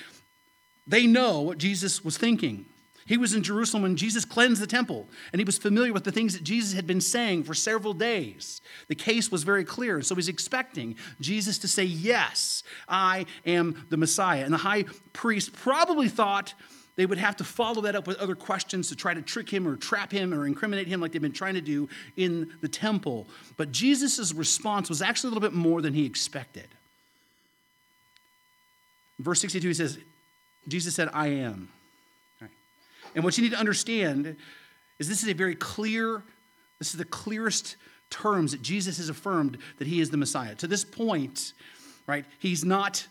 Speaker 2: They know what Jesus was thinking. He was in Jerusalem when Jesus cleansed the temple, and he was familiar with the things that Jesus had been saying for several days. The case was very clear, so he's expecting Jesus to say, Yes, I am the Messiah. And the high priest probably thought they would have to follow that up with other questions to try to trick him or trap him or incriminate him like they've been trying to do in the temple. But Jesus' response was actually a little bit more than he expected. verse 62, he says, Jesus said, I am. And what you need to understand is this is a very clear, this is the clearest terms that Jesus has affirmed that he is the Messiah. To this point, right, he's not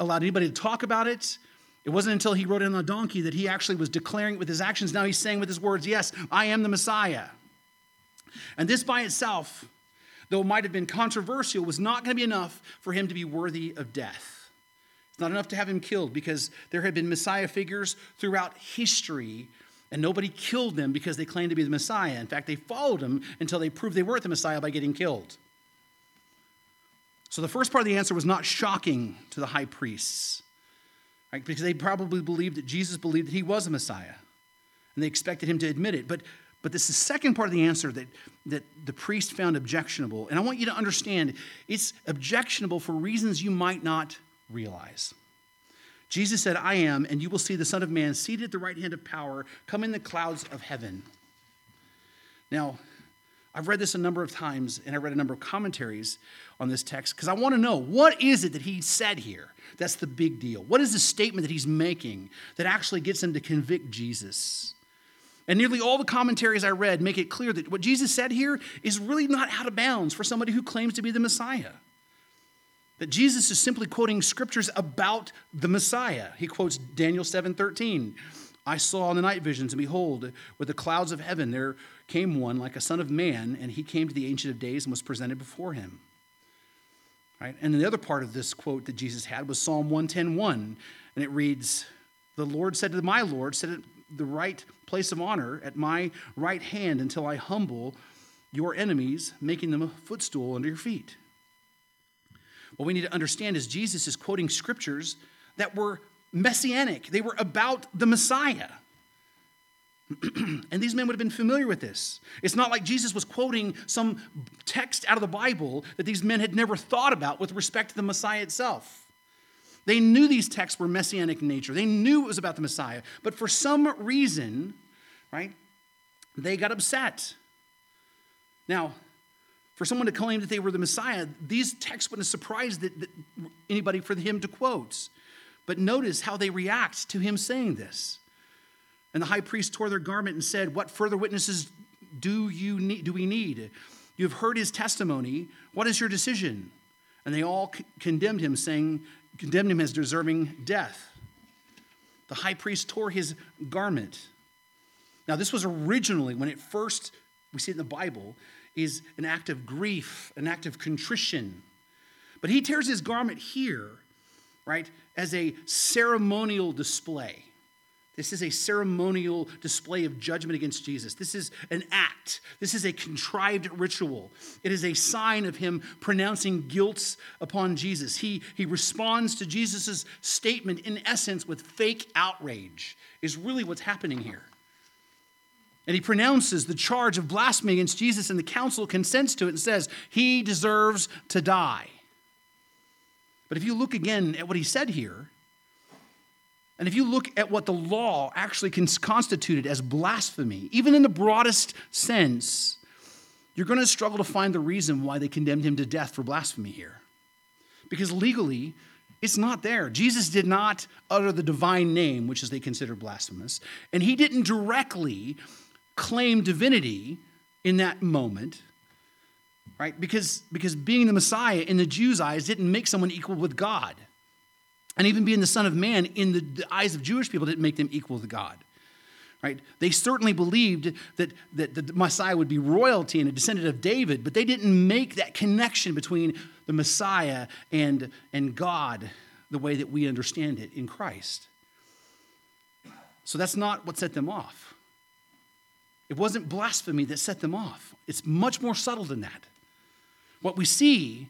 Speaker 2: allowed anybody to talk about it. It wasn't until he rode in on a donkey that he actually was declaring it with his actions. Now he's saying with his words, Yes, I am the Messiah. And this by itself, though it might have been controversial, was not going to be enough for him to be worthy of death. Not enough to have him killed because there had been Messiah figures throughout history, and nobody killed them because they claimed to be the Messiah. In fact, they followed him until they proved they weren't the Messiah by getting killed. So the first part of the answer was not shocking to the high priests, right? Because they probably believed that Jesus believed that he was a Messiah, and they expected him to admit it. But but this is the second part of the answer that, that the priest found objectionable. And I want you to understand it's objectionable for reasons you might not realize. Jesus said, I am, and you will see the Son of Man seated at the right hand of power, come in the clouds of heaven. Now, I've read this a number of times, and I read a number of commentaries on this text because I want to know what is it that he said here? That's the big deal. What is the statement that he's making that actually gets him to convict Jesus? And nearly all the commentaries I read make it clear that what Jesus said here is really not out of bounds for somebody who claims to be the Messiah that Jesus is simply quoting scriptures about the Messiah. He quotes Daniel 7:13. I saw in the night visions, and behold, with the clouds of heaven there came one like a son of man, and he came to the Ancient of Days and was presented before him. Right? And the other part of this quote that Jesus had was Psalm 110:1, and it reads, The Lord said to my Lord, Sit at the right place of honor at my right hand until I humble your enemies, making them a footstool under your feet. What we need to understand is Jesus is quoting scriptures that were messianic, they were about the Messiah. and these men would have been familiar with this. It's not like Jesus was quoting some text out of the Bible that these men had never thought about with respect to the Messiah itself. They knew these texts were messianic in nature. They knew it was about the Messiah. But for some reason, right, they got upset. Now, for someone to claim that they were the Messiah, these texts wouldn't have surprised that, that anybody for him to quote. But notice how they react to him saying this. And the high priest tore their garment and said, What further witnesses do, you need, do we need? You have heard his testimony. What is your decision? And they all c- condemned him, saying, condemned him as deserving death. The high priest tore his garment. Now, this was originally, when it first, we see it in the Bible, is an act of grief, an act of contrition. But he tears his garment here, right, as a ceremonial display. This is a ceremonial display of judgment against Jesus. This is an act. This is a contrived ritual. It is a sign of him pronouncing guilt upon Jesus. He, he responds to Jesus' statement, in essence, with fake outrage, is really what's happening here. And he pronounces the charge of blasphemy against Jesus, and the council consents to it and says, He deserves to die. But if you look again at what he said here, and if you look at what the law actually constituted as blasphemy, even in the broadest sense, you're going to struggle to find the reason why they condemned him to death for blasphemy here. Because legally, it's not there. Jesus did not utter the divine name, which is they consider blasphemous, and he didn't directly claim divinity in that moment. Right? Because, because being the Messiah in the Jews' eyes didn't make someone equal with God. And even being the Son of Man in the, the eyes of Jewish people didn't make them equal to God. Right? They certainly believed that, that the Messiah would be royalty and a descendant of David, but they didn't make that connection between the Messiah and, and God the way that we understand it in Christ. So that's not what set them off. It wasn't blasphemy that set them off, it's much more subtle than that. What we see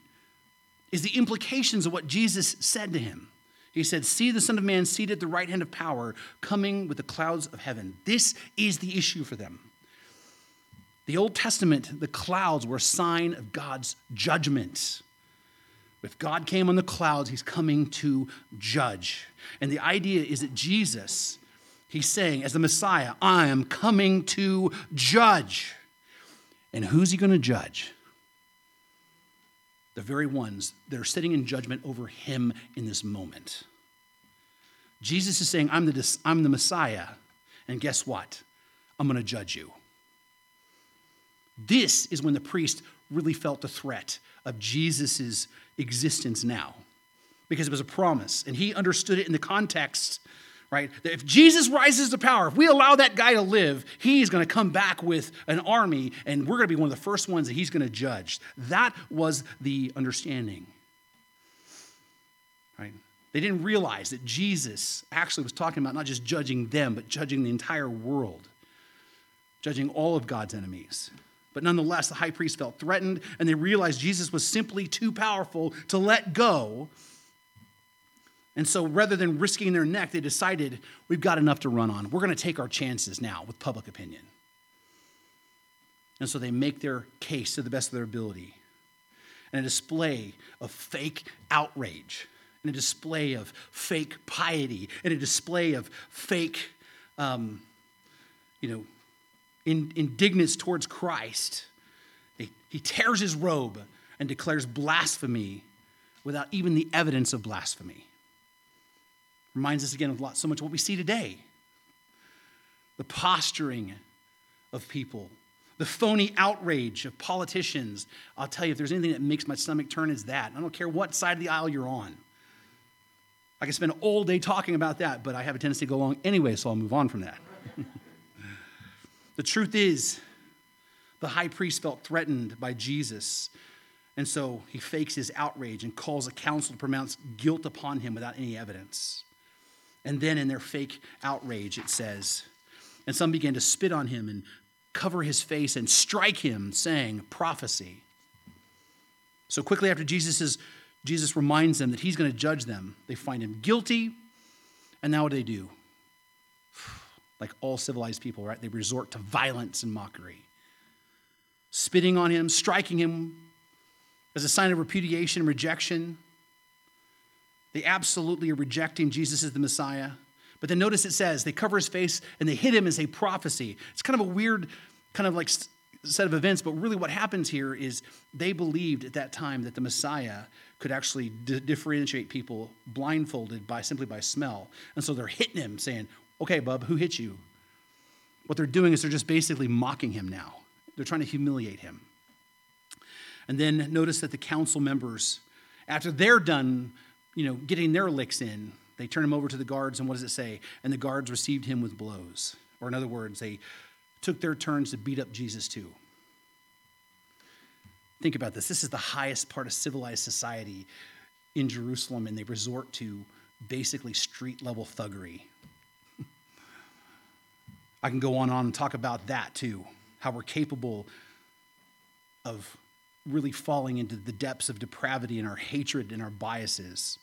Speaker 2: is the implications of what Jesus said to him. He said, See the Son of Man seated at the right hand of power, coming with the clouds of heaven. This is the issue for them. The Old Testament, the clouds were a sign of God's judgment. If God came on the clouds, he's coming to judge. And the idea is that Jesus, he's saying, as the Messiah, I am coming to judge. And who's he going to judge? the very ones that are sitting in judgment over him in this moment. Jesus is saying, I'm the, I'm the Messiah, and guess what? I'm going to judge you. This is when the priest really felt the threat of Jesus' existence now, because it was a promise, and he understood it in the context right? If Jesus rises to power, if we allow that guy to live, he's going to come back with an army, and we're going to be one of the first ones that he's going to judge. That was the understanding, right? They didn't realize that Jesus actually was talking about not just judging them, but judging the entire world, judging all of God's enemies. But nonetheless, the high priest felt threatened, and they realized Jesus was simply too powerful to let go and so rather than risking their neck, they decided we've got enough to run on. We're going to take our chances now with public opinion. And so they make their case to the best of their ability. And a display of fake outrage, and a display of fake piety, and a display of fake, um, you know, in, indignance towards Christ. he tears his robe and declares blasphemy without even the evidence of blasphemy. Reminds us again of so much of what we see today the posturing of people, the phony outrage of politicians. I'll tell you, if there's anything that makes my stomach turn, it's that. I don't care what side of the aisle you're on. I can spend all day talking about that, but I have a tendency to go along anyway, so I'll move on from that. the truth is, the high priest felt threatened by Jesus, and so he fakes his outrage and calls a council to pronounce guilt upon him without any evidence. And then in their fake outrage, it says, and some began to spit on him and cover his face and strike him, saying, Prophecy. So quickly after Jesus, Jesus reminds them that he's going to judge them, they find him guilty. And now what do they do? Like all civilized people, right? They resort to violence and mockery, spitting on him, striking him as a sign of repudiation and rejection. They absolutely are rejecting Jesus as the Messiah. But then notice it says they cover his face and they hit him as a prophecy. It's kind of a weird, kind of like set of events, but really what happens here is they believed at that time that the Messiah could actually d- differentiate people blindfolded by simply by smell. And so they're hitting him saying, "Okay, bub, who hit you?" What they're doing is they're just basically mocking him now. They're trying to humiliate him. And then notice that the council members After they're done, you know, getting their licks in, they turn him over to the guards, and what does it say? And the guards received him with blows. Or, in other words, they took their turns to beat up Jesus too. Think about this. This is the highest part of civilized society in Jerusalem, and they resort to basically street level thuggery. I can go on and on and talk about that too, how we're capable of really falling into the depths of depravity and our hatred and our biases.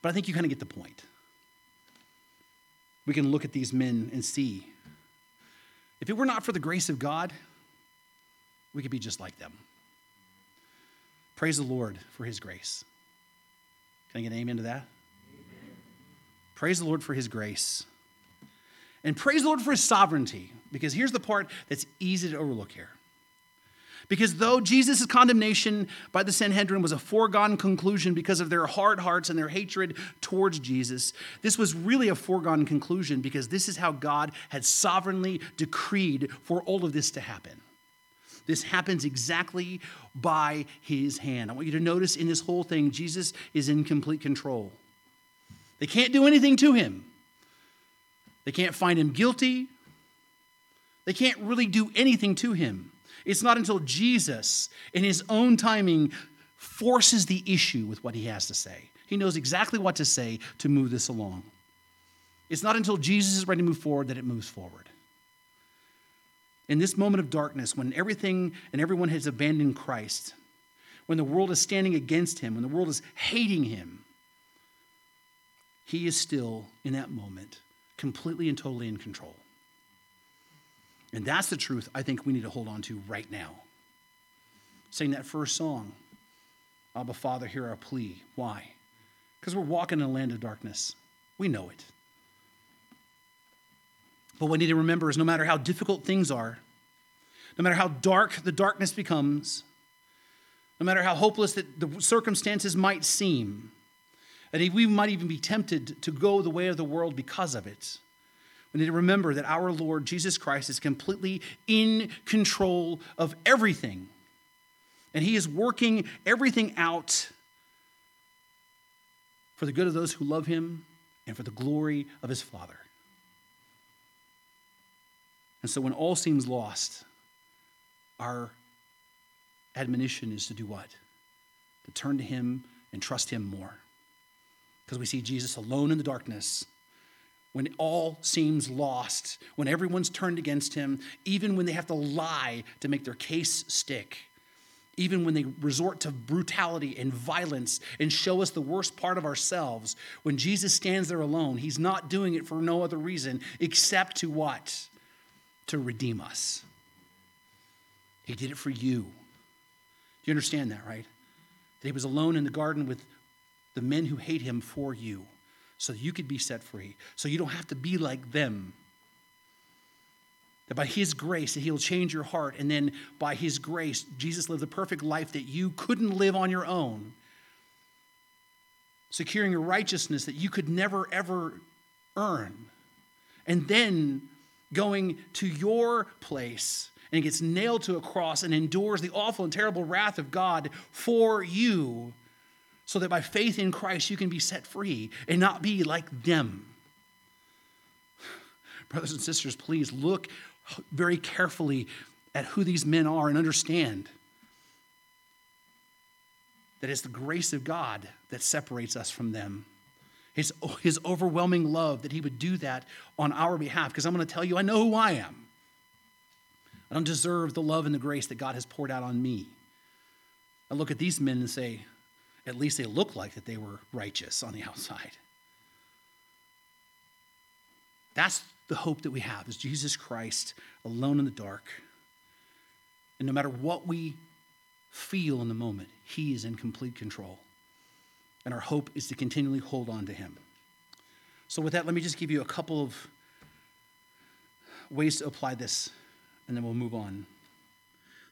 Speaker 2: But I think you kind of get the point. We can look at these men and see if it were not for the grace of God, we could be just like them. Praise the Lord for his grace. Can I get an amen to that? Amen. Praise the Lord for his grace. And praise the Lord for his sovereignty, because here's the part that's easy to overlook here. Because though Jesus' condemnation by the Sanhedrin was a foregone conclusion because of their hard hearts and their hatred towards Jesus, this was really a foregone conclusion because this is how God had sovereignly decreed for all of this to happen. This happens exactly by his hand. I want you to notice in this whole thing, Jesus is in complete control. They can't do anything to him, they can't find him guilty, they can't really do anything to him. It's not until Jesus, in his own timing, forces the issue with what he has to say. He knows exactly what to say to move this along. It's not until Jesus is ready to move forward that it moves forward. In this moment of darkness, when everything and everyone has abandoned Christ, when the world is standing against him, when the world is hating him, he is still, in that moment, completely and totally in control. And that's the truth I think we need to hold on to right now. Sing that first song, Abba Father, hear our plea. Why? Because we're walking in a land of darkness. We know it. But what we need to remember is no matter how difficult things are, no matter how dark the darkness becomes, no matter how hopeless that the circumstances might seem, that we might even be tempted to go the way of the world because of it. We need to remember that our Lord Jesus Christ is completely in control of everything. And He is working everything out for the good of those who love Him and for the glory of His Father. And so when all seems lost, our admonition is to do what? To turn to Him and trust Him more. Because we see Jesus alone in the darkness when all seems lost, when everyone's turned against him, even when they have to lie to make their case stick, even when they resort to brutality and violence and show us the worst part of ourselves, when Jesus stands there alone, he's not doing it for no other reason except to what? To redeem us. He did it for you. Do you understand that, right? That he was alone in the garden with the men who hate him for you so you could be set free, so you don't have to be like them. That by His grace, that He'll change your heart, and then by His grace, Jesus lived the perfect life that you couldn't live on your own, securing a righteousness that you could never, ever earn. And then going to your place and gets nailed to a cross and endures the awful and terrible wrath of God for you so that by faith in Christ you can be set free and not be like them. Brothers and sisters, please look very carefully at who these men are and understand that it's the grace of God that separates us from them. His, his overwhelming love that he would do that on our behalf. Because I'm going to tell you, I know who I am. I don't deserve the love and the grace that God has poured out on me. I look at these men and say, at least they looked like that they were righteous on the outside. That's the hope that we have is Jesus Christ alone in the dark. And no matter what we feel in the moment, he is in complete control. And our hope is to continually hold on to him. So with that, let me just give you a couple of ways to apply this and then we'll move on.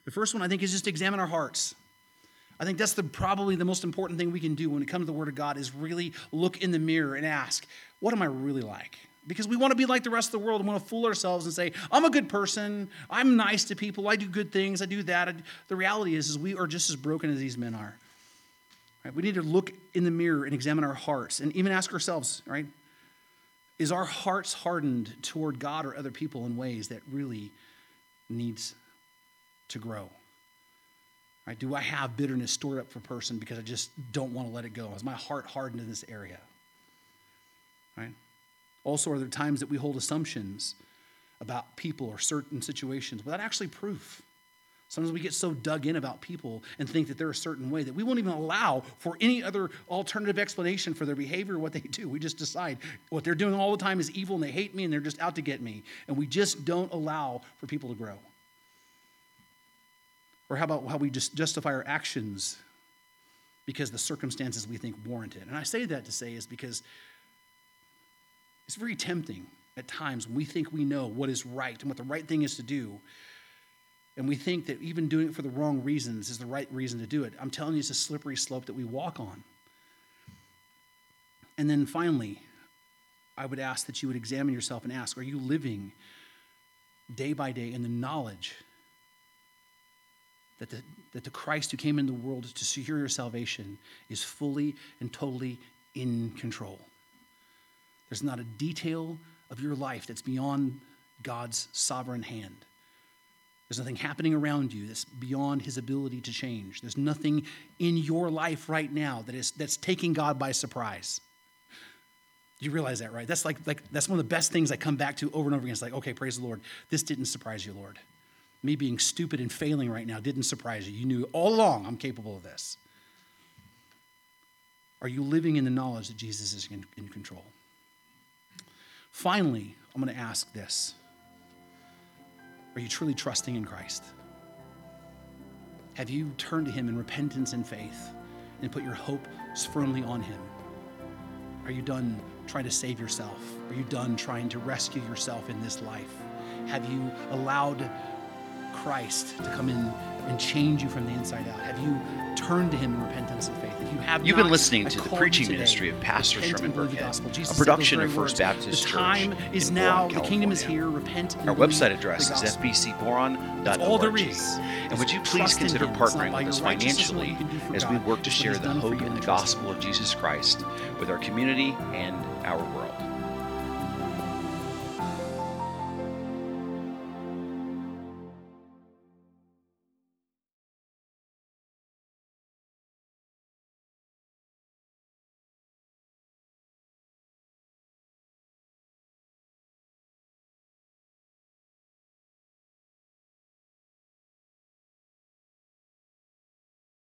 Speaker 2: The first one I think is just examine our hearts. I think that's the, probably the most important thing we can do when it comes to the Word of God is really look in the mirror and ask, what am I really like? Because we want to be like the rest of the world and want to fool ourselves and say, I'm a good person, I'm nice to people, I do good things, I do that. The reality is, is we are just as broken as these men are. Right? We need to look in the mirror and examine our hearts and even ask ourselves, right? Is our hearts hardened toward God or other people in ways that really needs to grow? Right? Do I have bitterness stored up for a person because I just don't want to let it go? Is my heart hardened in this area? Right? Also, are there times that we hold assumptions about people or certain situations without actually proof? Sometimes we get so dug in about people and think that they're a certain way that we won't even allow for any other alternative explanation for their behavior or what they do. We just decide what they're doing all the time is evil and they hate me and they're just out to get me. And we just don't allow for people to grow. Or how about how we just justify our actions because the circumstances we think warrant it? And I say that to say is because it's very tempting at times when we think we know what is right and what the right thing is to do and we think that even doing it for the wrong reasons is the right reason to do it. I'm telling you, it's a slippery slope that we walk on. And then finally, I would ask that you would examine yourself and ask Are you living day by day in the knowledge that the, that the Christ who came into the world to secure your salvation is fully and totally in control? There's not a detail of your life that's beyond God's sovereign hand. There's nothing happening around you that's beyond his ability to change. There's nothing in your life right now that is that's taking God by surprise. You realize that, right? That's like, like that's one of the best things I come back to over and over again. It's like, okay, praise the Lord. This didn't surprise you, Lord. Me being stupid and failing right now didn't surprise you. You knew all along I'm capable of this. Are you living in the knowledge that Jesus is in, in control? Finally, I'm going to ask this. Are you truly trusting in Christ? Have you turned to Him in repentance and faith and put your hope firmly on Him? Are you done trying to save yourself? Are you done trying to rescue yourself in this life? Have you allowed Christ to come in and change you from the inside out? Have you turned to Him in repentance and faith? If you have
Speaker 1: You've
Speaker 2: not,
Speaker 1: been listening
Speaker 2: I
Speaker 1: to the preaching
Speaker 2: today.
Speaker 1: ministry of Pastor Sherman
Speaker 2: the
Speaker 1: Burkhead, a production of First. Baptist
Speaker 2: The
Speaker 1: Church
Speaker 2: time is now.
Speaker 1: Boron,
Speaker 2: the kingdom is here. Repent. And
Speaker 1: Our website
Speaker 2: the
Speaker 1: address is fbcboron.org.
Speaker 2: all there is.
Speaker 1: And would you please consider. Partnering with us
Speaker 2: your righteousness and what
Speaker 1: financially
Speaker 2: you can do for
Speaker 1: as we work to share the hope and the gospel of Jesus Christ with our community and our world?